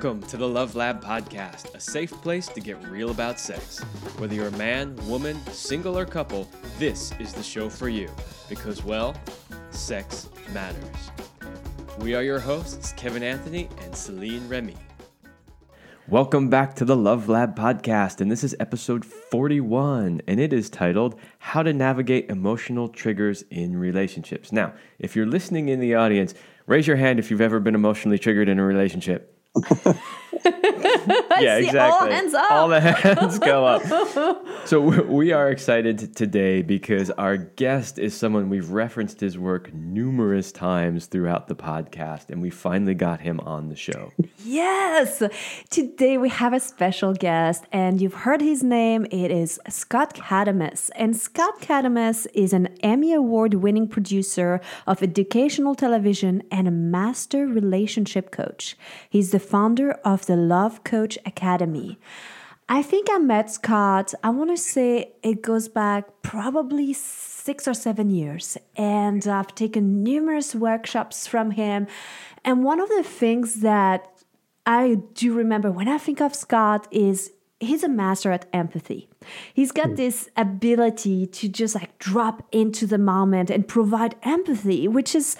Welcome to the Love Lab Podcast, a safe place to get real about sex. Whether you're a man, woman, single, or couple, this is the show for you. Because, well, sex matters. We are your hosts, Kevin Anthony and Celine Remy. Welcome back to the Love Lab Podcast, and this is episode 41, and it is titled How to Navigate Emotional Triggers in Relationships. Now, if you're listening in the audience, raise your hand if you've ever been emotionally triggered in a relationship. okay yeah, exactly. All hands up. All the hands go up. So we are excited today because our guest is someone we've referenced his work numerous times throughout the podcast, and we finally got him on the show. Yes. Today we have a special guest, and you've heard his name. It is Scott Catamas. And Scott Catamas is an Emmy Award winning producer of educational television and a master relationship coach. He's the founder of the Love Coach Academy. I think I met Scott, I want to say it goes back probably six or seven years. And I've taken numerous workshops from him. And one of the things that I do remember when I think of Scott is he's a master at empathy. He's got hmm. this ability to just like drop into the moment and provide empathy, which is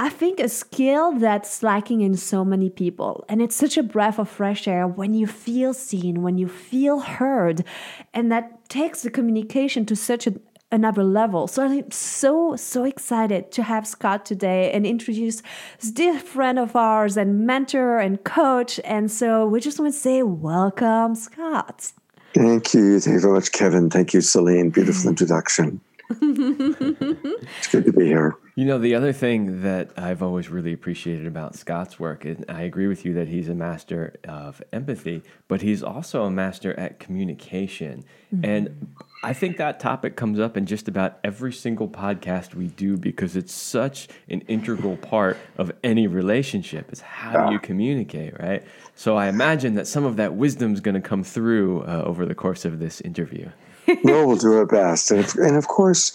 I think a skill that's lacking in so many people. And it's such a breath of fresh air when you feel seen, when you feel heard. And that takes the communication to such a, another level. So I'm so, so excited to have Scott today and introduce this dear friend of ours and mentor and coach. And so we just want to say, welcome, Scott. Thank you. Thank you very much, Kevin. Thank you, Celine. Beautiful introduction. It's good to be here. You know, the other thing that I've always really appreciated about Scott's work, and I agree with you that he's a master of empathy, but he's also a master at communication. Mm-hmm. And I think that topic comes up in just about every single podcast we do because it's such an integral part of any relationship is how do you communicate, right? So I imagine that some of that wisdom is going to come through uh, over the course of this interview. well, we'll do our best. And, if, and of course,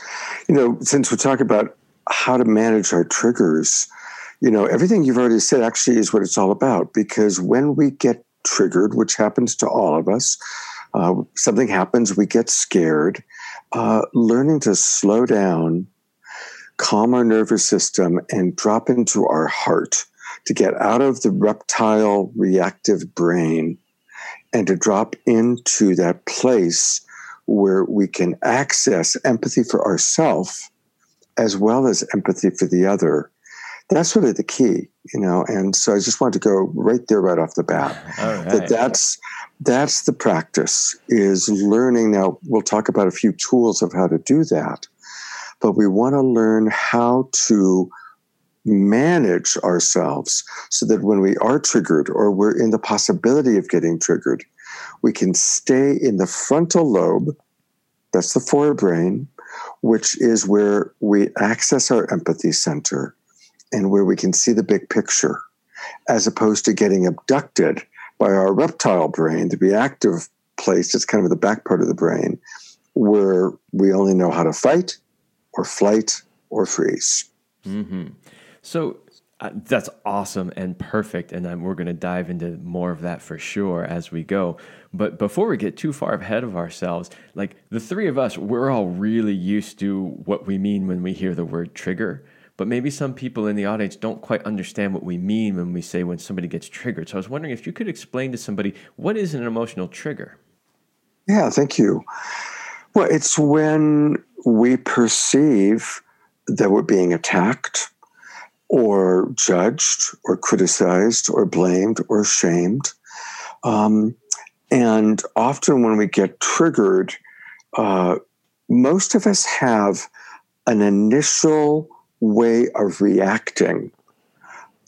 you know, since we're talking about how to manage our triggers, you know, everything you've already said actually is what it's all about. Because when we get triggered, which happens to all of us, uh, something happens, we get scared. Uh, learning to slow down, calm our nervous system, and drop into our heart to get out of the reptile reactive brain and to drop into that place where we can access empathy for ourselves as well as empathy for the other. That's really the key, you know. And so I just wanted to go right there, right off the bat. Right. That that's that's the practice is learning. Now we'll talk about a few tools of how to do that, but we want to learn how to manage ourselves so that when we are triggered or we're in the possibility of getting triggered, we can stay in the frontal lobe. That's the forebrain which is where we access our empathy center and where we can see the big picture, as opposed to getting abducted by our reptile brain, the reactive place, it's kind of the back part of the brain, where we only know how to fight or flight or freeze. Mm-hmm. So uh, that's awesome and perfect. And um, we're going to dive into more of that for sure as we go. But before we get too far ahead of ourselves, like the three of us, we're all really used to what we mean when we hear the word trigger. But maybe some people in the audience don't quite understand what we mean when we say when somebody gets triggered. So I was wondering if you could explain to somebody what is an emotional trigger? Yeah, thank you. Well, it's when we perceive that we're being attacked or judged or criticized or blamed or shamed. Um, and often when we get triggered, uh, most of us have an initial way of reacting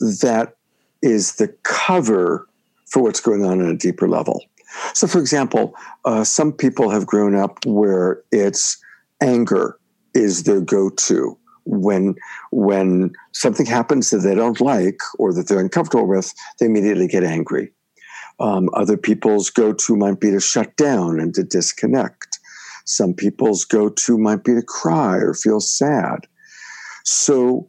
that is the cover for what's going on at a deeper level. So, for example, uh, some people have grown up where it's anger is their go to when when something happens that they don't like or that they're uncomfortable with, they immediately get angry. Um, other people's go to might be to shut down and to disconnect. Some people's go to might be to cry or feel sad. So,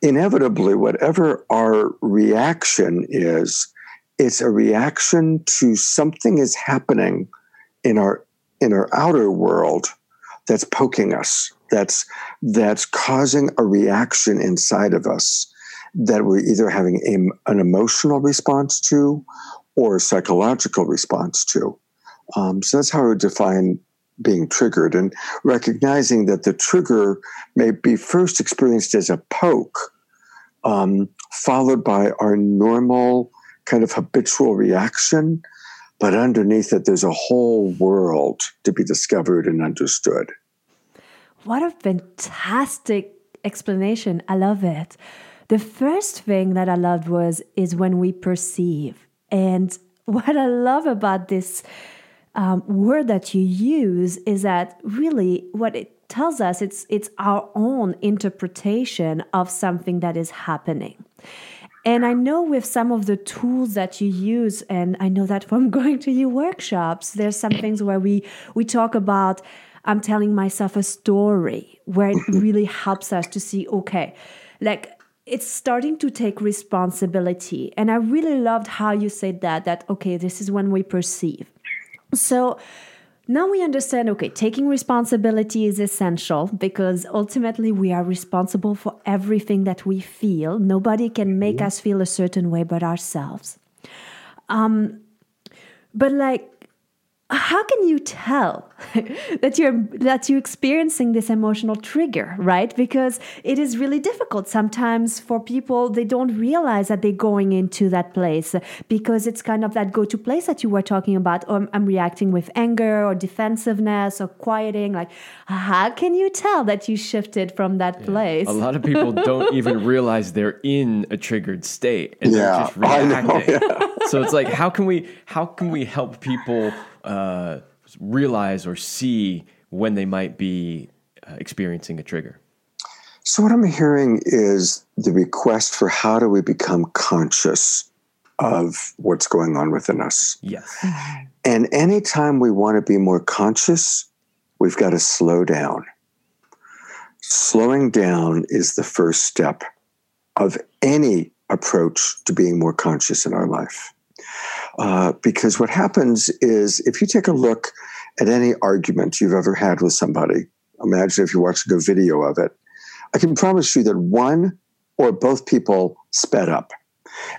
inevitably, whatever our reaction is, it's a reaction to something is happening in our in our outer world that's poking us that's that's causing a reaction inside of us that we're either having a, an emotional response to or a psychological response to um, so that's how I would define being triggered and recognizing that the trigger may be first experienced as a poke um, followed by our normal kind of habitual reaction but underneath it, there's a whole world to be discovered and understood. What a fantastic explanation. I love it. The first thing that I loved was is when we perceive. And what I love about this um, word that you use is that really what it tells us it's it's our own interpretation of something that is happening. And I know with some of the tools that you use, and I know that from going to your workshops, there's some things where we we talk about I'm telling myself a story where it really helps us to see, okay, like it's starting to take responsibility. And I really loved how you said that, that okay, this is when we perceive. So now we understand okay, taking responsibility is essential because ultimately we are responsible for everything that we feel. Nobody can make mm-hmm. us feel a certain way but ourselves. Um, but like how can you tell that you're that you're experiencing this emotional trigger right because it is really difficult sometimes for people they don't realize that they're going into that place because it's kind of that go-to place that you were talking about oh, i'm reacting with anger or defensiveness or quieting like how can you tell that you shifted from that yeah. place a lot of people don't even realize they're in a triggered state and yeah, they're just reacting know, yeah. so it's like how can we how can we help people uh, realize or see when they might be uh, experiencing a trigger? So, what I'm hearing is the request for how do we become conscious of what's going on within us. Yes. And anytime we want to be more conscious, we've got to slow down. Slowing down is the first step of any approach to being more conscious in our life. Uh, because what happens is if you take a look at any argument you've ever had with somebody, imagine if you watch a video of it, I can promise you that one or both people sped up.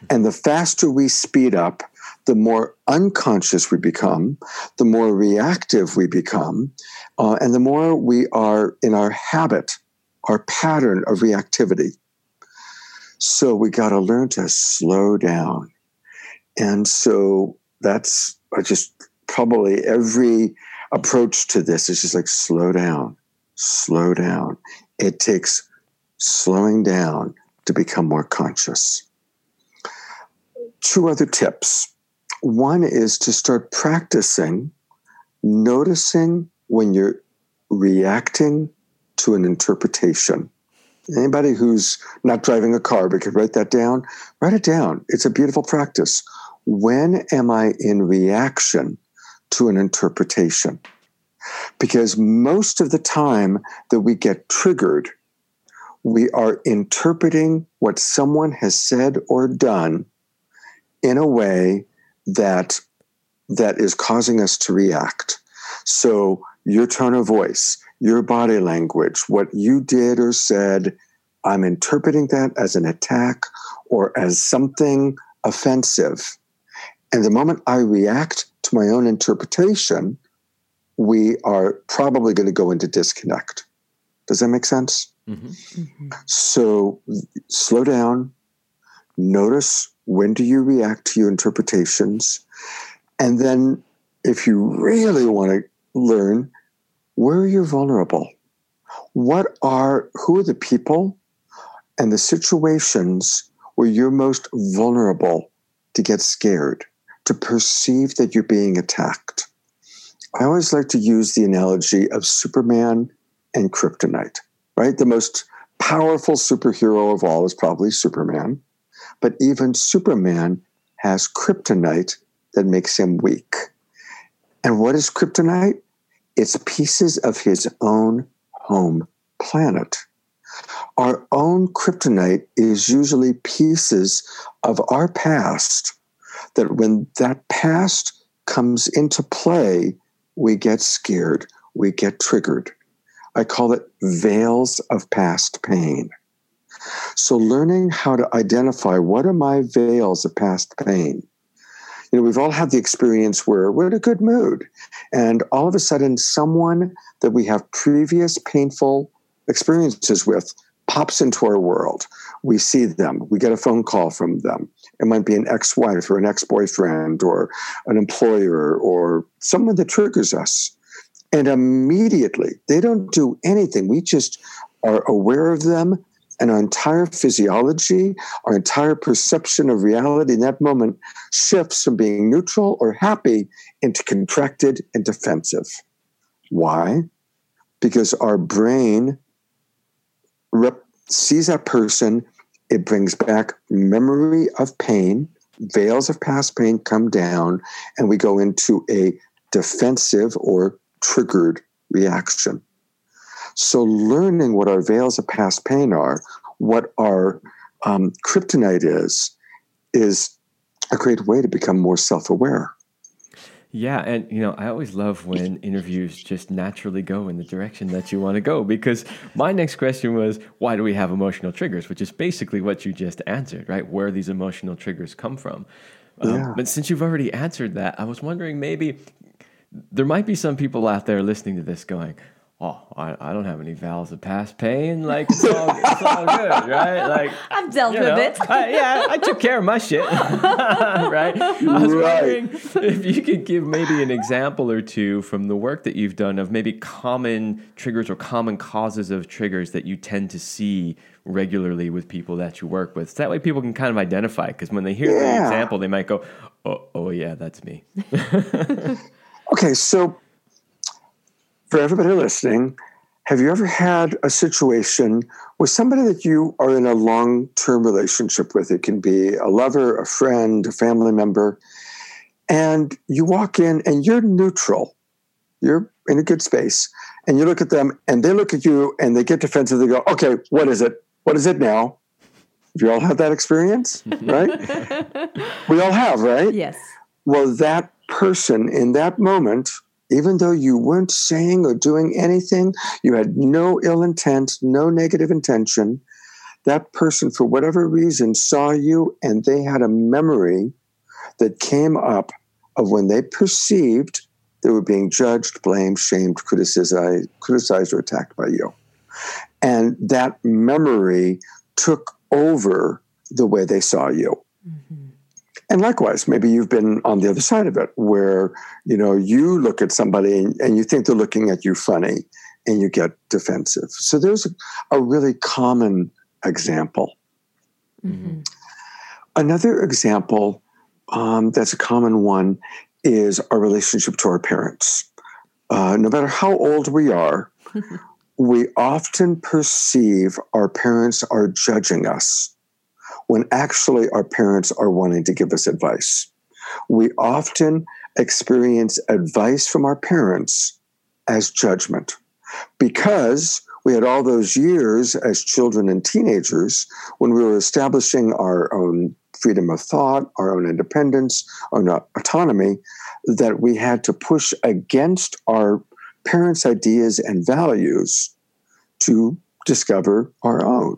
And the faster we speed up, the more unconscious we become, the more reactive we become, uh, and the more we are in our habit, our pattern of reactivity. So we got to learn to slow down and so that's just probably every approach to this is just like slow down, slow down. It takes slowing down to become more conscious. Two other tips. One is to start practicing noticing when you're reacting to an interpretation. Anybody who's not driving a car but could write that down, write it down. It's a beautiful practice when am I in reaction to an interpretation? Because most of the time that we get triggered, we are interpreting what someone has said or done in a way that that is causing us to react. So your tone of voice, your body language, what you did or said, I'm interpreting that as an attack or as something offensive. And the moment I react to my own interpretation, we are probably going to go into disconnect. Does that make sense? Mm-hmm. Mm-hmm. So slow down, notice when do you react to your interpretations, and then if you really want to learn, where are you vulnerable? What are who are the people and the situations where you're most vulnerable to get scared? To perceive that you're being attacked. I always like to use the analogy of Superman and kryptonite, right? The most powerful superhero of all is probably Superman, but even Superman has kryptonite that makes him weak. And what is kryptonite? It's pieces of his own home planet. Our own kryptonite is usually pieces of our past that when that past comes into play, we get scared, we get triggered. I call it veils of past pain. So, learning how to identify what are my veils of past pain. You know, we've all had the experience where we're in a good mood, and all of a sudden, someone that we have previous painful experiences with pops into our world. We see them, we get a phone call from them. It might be an ex wife or an ex boyfriend or an employer or someone that triggers us. And immediately, they don't do anything. We just are aware of them, and our entire physiology, our entire perception of reality in that moment shifts from being neutral or happy into contracted and defensive. Why? Because our brain rep- sees that person, it brings back memory of pain, veils of past pain come down, and we go into a defensive or triggered reaction. So, learning what our veils of past pain are, what our um, kryptonite is, is a great way to become more self aware. Yeah, and you know, I always love when interviews just naturally go in the direction that you want to go because my next question was why do we have emotional triggers, which is basically what you just answered, right? Where these emotional triggers come from. Um, yeah. But since you've already answered that, I was wondering maybe there might be some people out there listening to this going, oh, I, I don't have any vows of past pain. Like it's all, it's all good, right? Like I've dealt with know, it. I, yeah, I took care of my shit, right? I was right. wondering if you could give maybe an example or two from the work that you've done of maybe common triggers or common causes of triggers that you tend to see regularly with people that you work with. So that way people can kind of identify because when they hear yeah. the example, they might go, oh, oh yeah, that's me. okay, so for everybody listening, have you ever had a situation with somebody that you are in a long term relationship with? It can be a lover, a friend, a family member, and you walk in and you're neutral. You're in a good space, and you look at them and they look at you and they get defensive. They go, Okay, what is it? What is it now? You all have that experience, right? we all have, right? Yes. Well, that person in that moment even though you weren't saying or doing anything, you had no ill intent, no negative intention, that person, for whatever reason, saw you and they had a memory that came up of when they perceived they were being judged, blamed, shamed, criticized, criticized or attacked by you. And that memory took over the way they saw you. Mm-hmm. And likewise, maybe you've been on the other side of it where, you know, you look at somebody and, and you think they're looking at you funny and you get defensive. So there's a, a really common example. Mm-hmm. Another example um, that's a common one is our relationship to our parents. Uh, no matter how old we are, we often perceive our parents are judging us when actually our parents are wanting to give us advice. We often experience advice from our parents as judgment because we had all those years as children and teenagers when we were establishing our own freedom of thought, our own independence, our own autonomy, that we had to push against our parents' ideas and values to discover our own.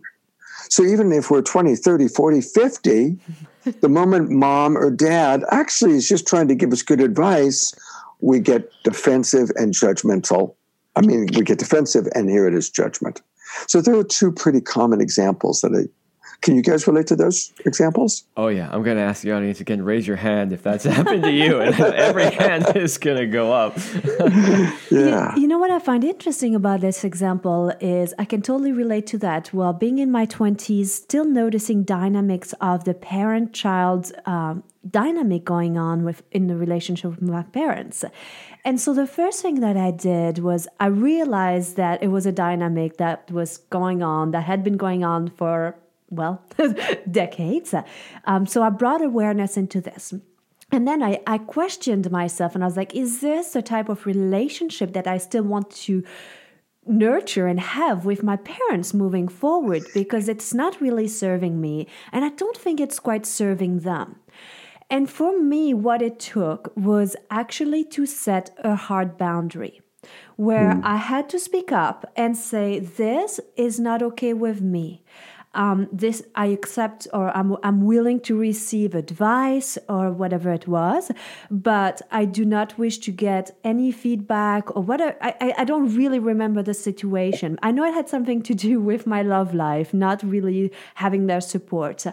So even if we're 20, 30, 40, 50, the moment mom or dad actually is just trying to give us good advice, we get defensive and judgmental. I mean, we get defensive, and here it is judgment. So there are two pretty common examples that I can you guys relate to those examples? Oh yeah, I'm going to ask the audience again. Raise your hand if that's happened to you, and every hand is going to go up. yeah. You, you, know what I find interesting about this example is I can totally relate to that. Well, being in my 20s, still noticing dynamics of the parent-child um, dynamic going on with in the relationship with my parents. And so the first thing that I did was I realized that it was a dynamic that was going on that had been going on for well, decades. Um, so I brought awareness into this. And then I, I questioned myself and I was like, is this a type of relationship that I still want to nurture and have with my parents moving forward? Because it's not really serving me. And I don't think it's quite serving them. And for me, what it took was actually to set a hard boundary where mm. I had to speak up and say, This is not okay with me. Um, this I accept or I'm, I'm willing to receive advice or whatever it was, but I do not wish to get any feedback or whatever. I, I don't really remember the situation. I know it had something to do with my love life, not really having their support.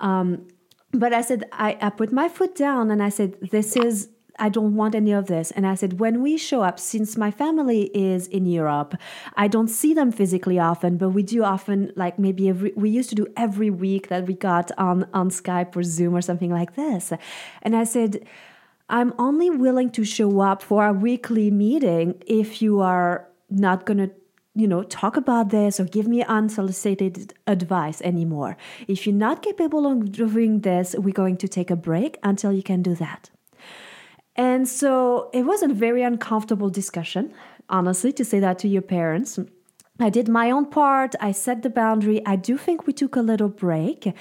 Um, but I said, I, I put my foot down and I said, this is I don't want any of this. And I said, when we show up, since my family is in Europe, I don't see them physically often, but we do often, like maybe every, we used to do every week that we got on, on Skype or Zoom or something like this. And I said, I'm only willing to show up for a weekly meeting if you are not going to you know, talk about this or give me unsolicited advice anymore. If you're not capable of doing this, we're going to take a break until you can do that. And so it was a very uncomfortable discussion, honestly, to say that to your parents. I did my own part. I set the boundary. I do think we took a little break.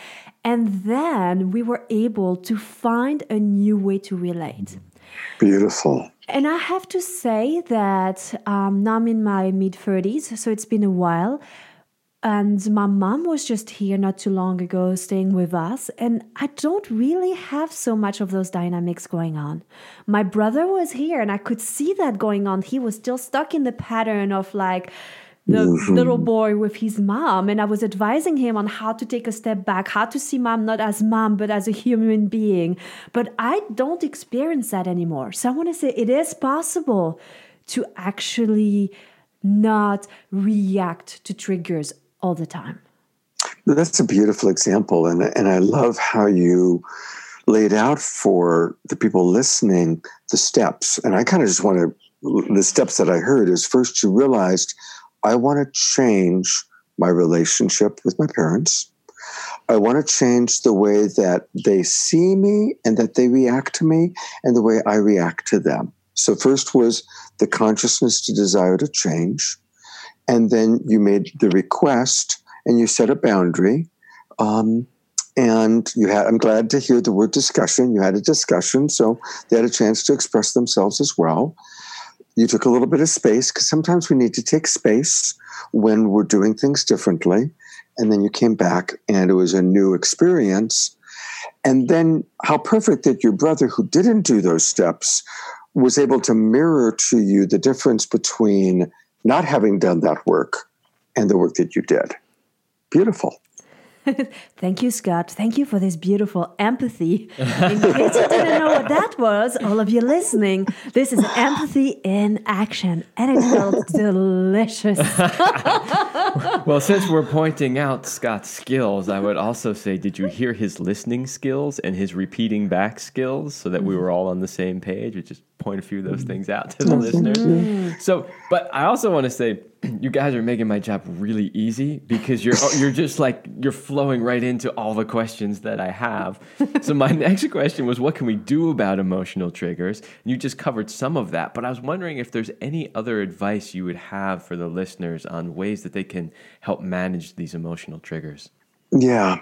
And then we were able to find a new way to relate. Beautiful. And I have to say that um, now I'm in my mid 30s, so it's been a while. And my mom was just here not too long ago, staying with us. And I don't really have so much of those dynamics going on. My brother was here, and I could see that going on. He was still stuck in the pattern of like, the mm-hmm. little boy with his mom and i was advising him on how to take a step back how to see mom not as mom but as a human being but i don't experience that anymore so i want to say it is possible to actually not react to triggers all the time. That's a beautiful example. And, and I love how you laid out for the people listening the steps. And I kind of just want to, the steps that I heard is first you realized I want to change my relationship with my parents. I want to change the way that they see me and that they react to me and the way I react to them. So, first was the consciousness to desire to change and then you made the request and you set a boundary. Um, and you had, I'm glad to hear the word discussion. You had a discussion, so they had a chance to express themselves as well. You took a little bit of space because sometimes we need to take space when we're doing things differently. And then you came back and it was a new experience. And then how perfect that your brother, who didn't do those steps, was able to mirror to you the difference between not having done that work and the work that you did. Beautiful. Thank you, Scott. Thank you for this beautiful empathy. In case you didn't know what that was, all of you listening, this is empathy in action, and it felt delicious. well, since we're pointing out Scott's skills, I would also say, did you hear his listening skills and his repeating back skills so that we mm-hmm. were all on the same page? Which just point a few of those mm. things out to the listeners. So, but I also want to say, you guys are making my job really easy because you're oh, you're just like you're flowing right into all the questions that I have. so my next question was what can we do about emotional triggers? And you just covered some of that, but I was wondering if there's any other advice you would have for the listeners on ways that they can help manage these emotional triggers. Yeah,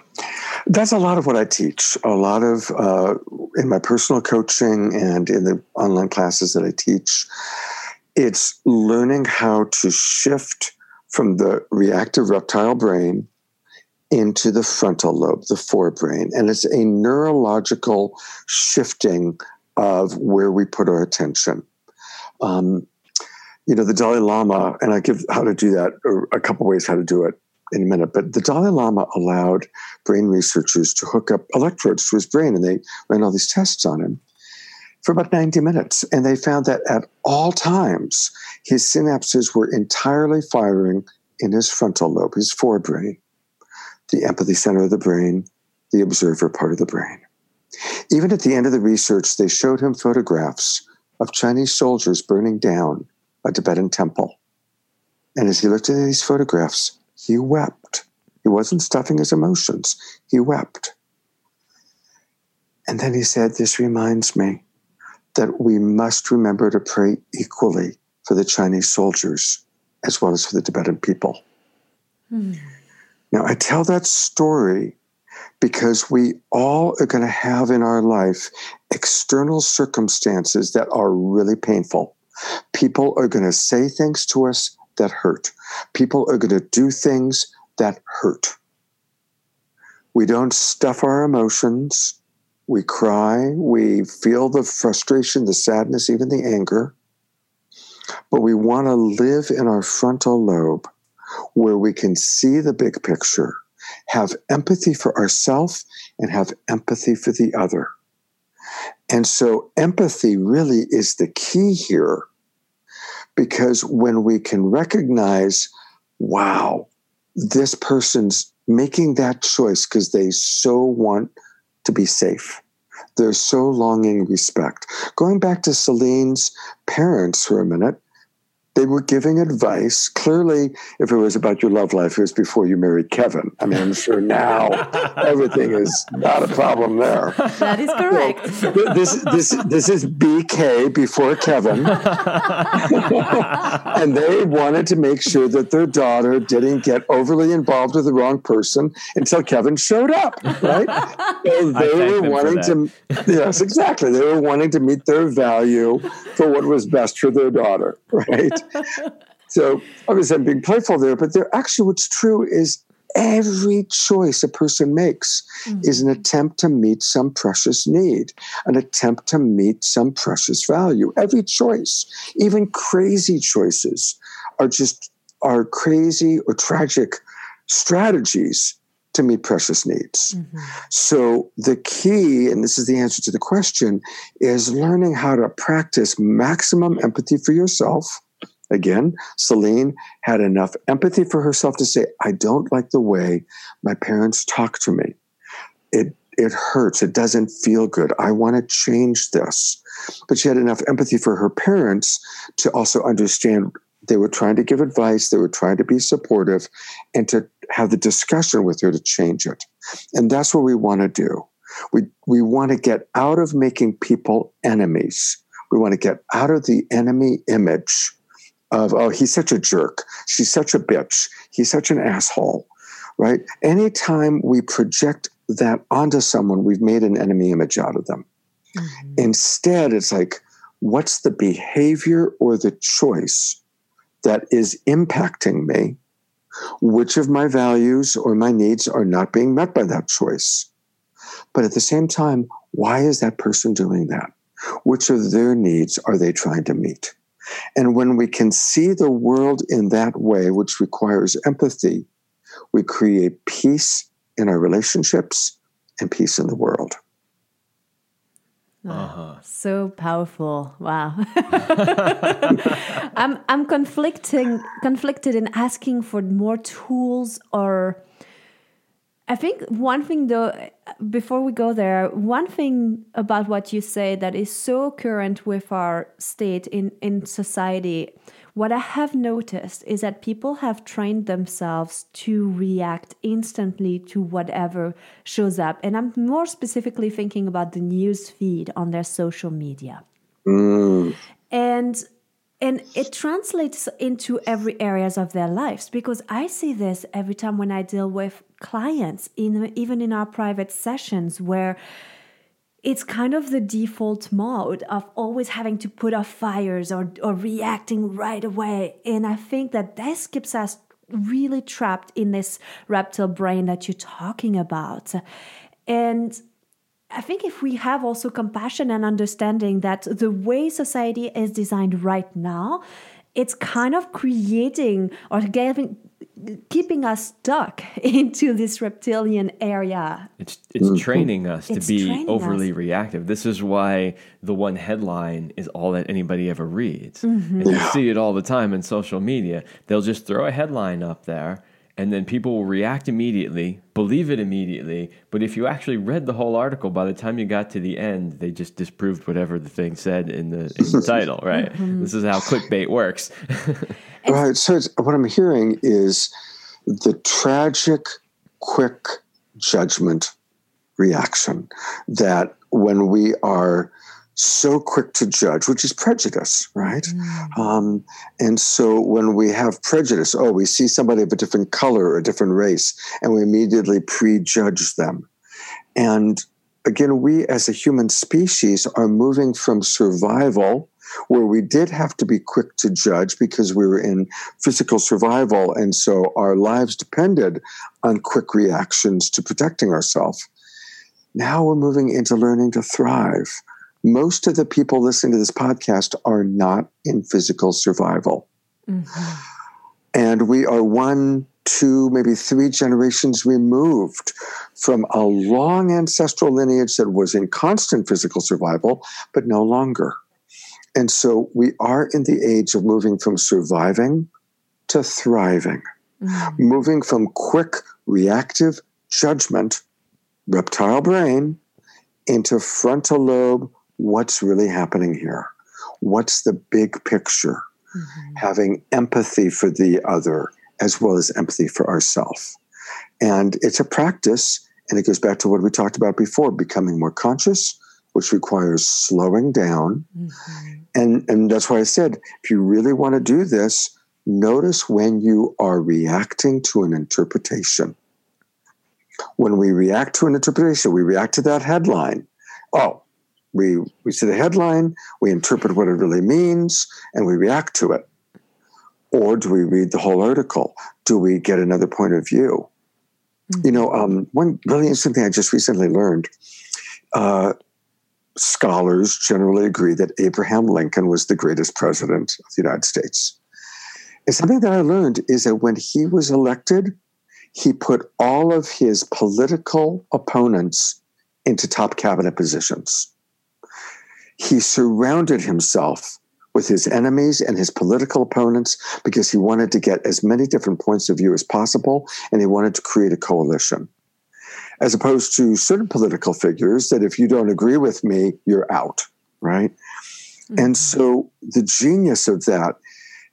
that's a lot of what I teach. A lot of uh, in my personal coaching and in the online classes that I teach it's learning how to shift from the reactive reptile brain into the frontal lobe, the forebrain. And it's a neurological shifting of where we put our attention. Um, you know, the Dalai Lama, and I give how to do that, or a couple ways how to do it in a minute, but the Dalai Lama allowed brain researchers to hook up electrodes to his brain and they ran all these tests on him for about 90 minutes. And they found that at all times, his synapses were entirely firing in his frontal lobe, his forebrain, the empathy center of the brain, the observer part of the brain. Even at the end of the research, they showed him photographs of Chinese soldiers burning down a Tibetan temple. And as he looked at these photographs, he wept. He wasn't stuffing his emotions, he wept. And then he said, This reminds me that we must remember to pray equally for the Chinese soldiers as well as for the Tibetan people. Mm. Now, I tell that story because we all are going to have in our life external circumstances that are really painful. People are going to say things to us that hurt. People are going to do things that hurt. We don't stuff our emotions. We cry. We feel the frustration, the sadness, even the anger. But we want to live in our frontal lobe where we can see the big picture, have empathy for ourselves, and have empathy for the other. And so, empathy really is the key here because when we can recognize, wow, this person's making that choice because they so want to be safe. They're so longing respect. Going back to Celine's parents for a minute, they were giving advice. Clearly, if it was about your love life, it was before you married Kevin. I mean, I'm sure now everything is not a problem there. That is correct. So, this, this, this is BK before Kevin. and they wanted to make sure that their daughter didn't get overly involved with the wrong person until Kevin showed up, right? So they were wanting to, yes, exactly. They were wanting to meet their value for what was best for their daughter, right? So obviously I'm being playful there, but there actually what's true is every choice a person makes mm-hmm. is an attempt to meet some precious need, an attempt to meet some precious value. Every choice, even crazy choices, are just are crazy or tragic strategies to meet precious needs. Mm-hmm. So the key, and this is the answer to the question, is learning how to practice maximum empathy for yourself Again, Celine had enough empathy for herself to say, I don't like the way my parents talk to me. It it hurts. It doesn't feel good. I want to change this. But she had enough empathy for her parents to also understand they were trying to give advice, they were trying to be supportive, and to have the discussion with her to change it. And that's what we want to do. We, we want to get out of making people enemies. We want to get out of the enemy image of, oh, he's such a jerk. She's such a bitch. He's such an asshole, right? Anytime we project that onto someone, we've made an enemy image out of them. Mm-hmm. Instead, it's like, what's the behavior or the choice that is impacting me? Which of my values or my needs are not being met by that choice? But at the same time, why is that person doing that? Which of their needs are they trying to meet? And when we can see the world in that way, which requires empathy, we create peace in our relationships and peace in the world. Uh-huh. So powerful! Wow, I'm I'm conflicting conflicted in asking for more tools or I think one thing, though, before we go there, one thing about what you say that is so current with our state in, in society, what I have noticed is that people have trained themselves to react instantly to whatever shows up. And I'm more specifically thinking about the news feed on their social media. Mm. And and it translates into every areas of their lives because i see this every time when i deal with clients in even in our private sessions where it's kind of the default mode of always having to put off fires or, or reacting right away. And i think that this keeps us really trapped in this reptile brain that you're talking about. And I think if we have also compassion and understanding that the way society is designed right now, it's kind of creating or giving, keeping us stuck into this reptilian area. It's it's mm-hmm. training us to be overly us. reactive. This is why the one headline is all that anybody ever reads. Mm-hmm. And you see it all the time in social media. They'll just throw a headline up there and then people will react immediately, believe it immediately. But if you actually read the whole article, by the time you got to the end, they just disproved whatever the thing said in the, in the title, right? Mm-hmm. This is how clickbait works. right. So what I'm hearing is the tragic, quick judgment reaction that when we are so quick to judge, which is prejudice, right? Mm. Um, and so when we have prejudice, oh, we see somebody of a different color or a different race, and we immediately prejudge them. And again, we as a human species are moving from survival, where we did have to be quick to judge because we were in physical survival. And so our lives depended on quick reactions to protecting ourselves. Now we're moving into learning to thrive. Most of the people listening to this podcast are not in physical survival. Mm-hmm. And we are one, two, maybe three generations removed from a long ancestral lineage that was in constant physical survival, but no longer. And so we are in the age of moving from surviving to thriving, mm-hmm. moving from quick reactive judgment, reptile brain, into frontal lobe, what's really happening here? What's the big picture? mm-hmm. having empathy for the other as well as empathy for ourselves. And it's a practice, and it goes back to what we talked about before becoming more conscious, which requires slowing down. Mm-hmm. And, and that's why I said if you really want to do this, notice when you are reacting to an interpretation. When we react to an interpretation, we react to that headline. Oh, we we see the headline, we interpret what it really means, and we react to it. Or do we read the whole article? Do we get another point of view? Mm-hmm. You know, um, one really interesting thing I just recently learned. Uh, scholars generally agree that Abraham Lincoln was the greatest president of the United States. And something that I learned is that when he was elected, he put all of his political opponents into top cabinet positions he surrounded himself with his enemies and his political opponents because he wanted to get as many different points of view as possible and he wanted to create a coalition. As opposed to certain political figures that if you don't agree with me, you're out, right? Mm-hmm. And so the genius of that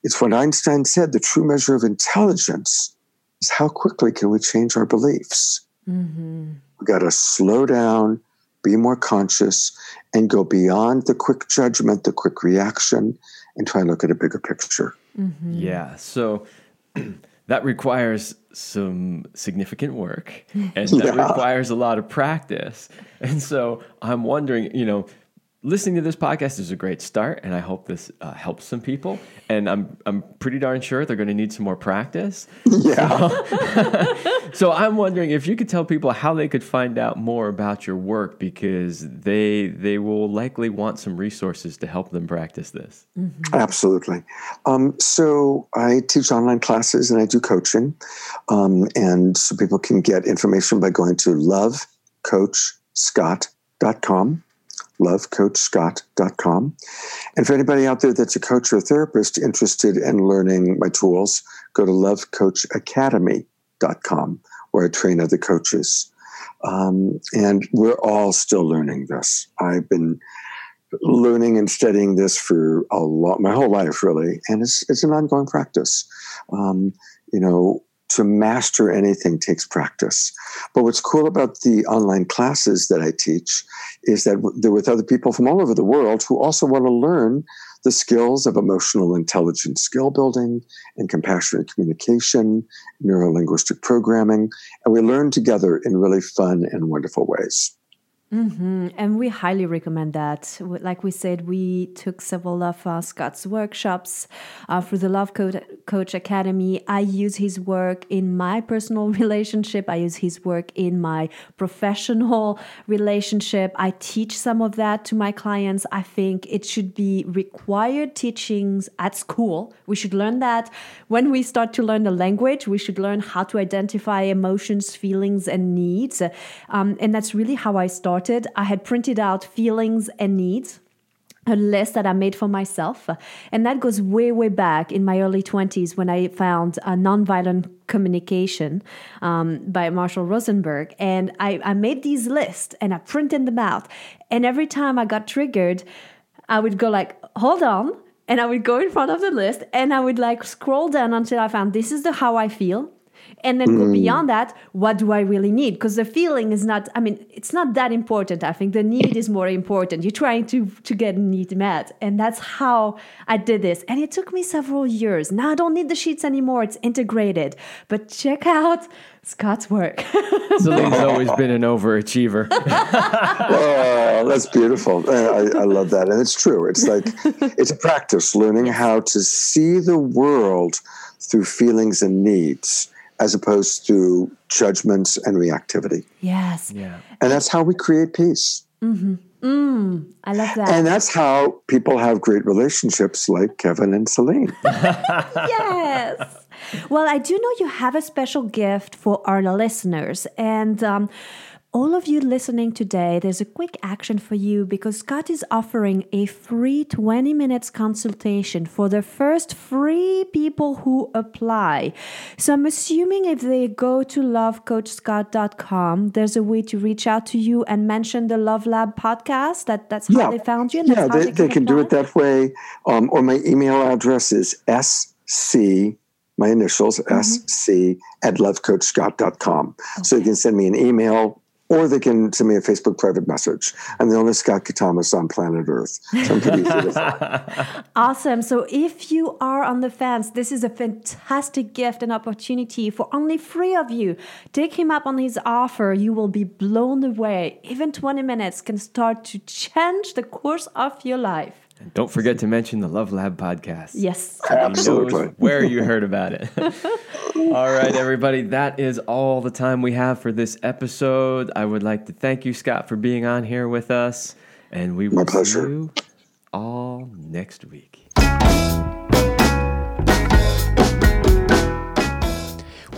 is what Einstein said the true measure of intelligence is how quickly can we change our beliefs? Mm-hmm. We got to slow down, be more conscious, and go beyond the quick judgment, the quick reaction, and try and look at a bigger picture. Mm-hmm. Yeah. So that requires some significant work and that yeah. requires a lot of practice. And so I'm wondering, you know, listening to this podcast is a great start, and I hope this uh, helps some people. And I'm I'm pretty darn sure they're going to need some more practice. Yeah. So, so, I'm wondering if you could tell people how they could find out more about your work because they they will likely want some resources to help them practice this. Mm-hmm. Absolutely. Um, so I teach online classes and I do coaching, um, and so people can get information by going to lovecoachscott.com lovecoachscott.com. And for anybody out there that's a coach or a therapist interested in learning my tools, go to lovecoachacademy.com where I train other coaches. Um, and we're all still learning this. I've been learning and studying this for a lot, my whole life, really, and it's it's an ongoing practice. Um, you know, to master anything takes practice. But what's cool about the online classes that I teach is that they're with other people from all over the world who also want to learn the skills of emotional intelligence skill building and compassionate communication, neuro linguistic programming. And we learn together in really fun and wonderful ways. Mm-hmm. And we highly recommend that. Like we said, we took several of uh, Scott's workshops uh, through the Love Coach Academy. I use his work in my personal relationship, I use his work in my professional relationship. I teach some of that to my clients. I think it should be required teachings at school. We should learn that when we start to learn the language, we should learn how to identify emotions, feelings, and needs. Um, and that's really how I started started, I had printed out feelings and needs a list that I made for myself. And that goes way, way back in my early 20s when I found a nonviolent communication um, by Marshall Rosenberg. And I, I made these lists and I printed them out. And every time I got triggered, I would go like, hold on. And I would go in front of the list and I would like scroll down until I found this is the how I feel. And then go mm. beyond that what do i really need? Because the feeling is not i mean it's not that important i think. The need is more important. You're trying to to get a need met. And that's how i did this. And it took me several years. Now i don't need the sheets anymore. It's integrated. But check out scott's work. Celine's always been an overachiever. Oh, that's beautiful. I, I love that. And it's true. It's like, it's a practice learning how to see the world through feelings and needs as opposed to judgments and reactivity. yes yeah. And that's how we create peace. Mm hmm. i love that And that's how people have great relationships like Kevin and Celine. yes. Well, I do know you have a special gift for our listeners. And um, all of you listening today, there's a quick action for you because Scott is offering a free 20 minutes consultation for the first three people who apply. So I'm assuming if they go to lovecoachscott.com, there's a way to reach out to you and mention the Love Lab podcast. That, that's how Yeah. they found you. And yeah, how they, they can do it that way. Um, or my email address is sc, my initials, sc at lovecoachscott.com. So you can send me an email or they can send me a Facebook private message. I'm the only Scott Catamas on planet Earth. So. Awesome. So if you are on the fence, this is a fantastic gift and opportunity for only three of you. Take him up on his offer. You will be blown away. Even 20 minutes can start to change the course of your life. Don't forget to mention the Love Lab podcast. Yes. Absolutely. where you heard about it. all right, everybody, that is all the time we have for this episode. I would like to thank you, Scott, for being on here with us, and we will see pleasure. you all next week.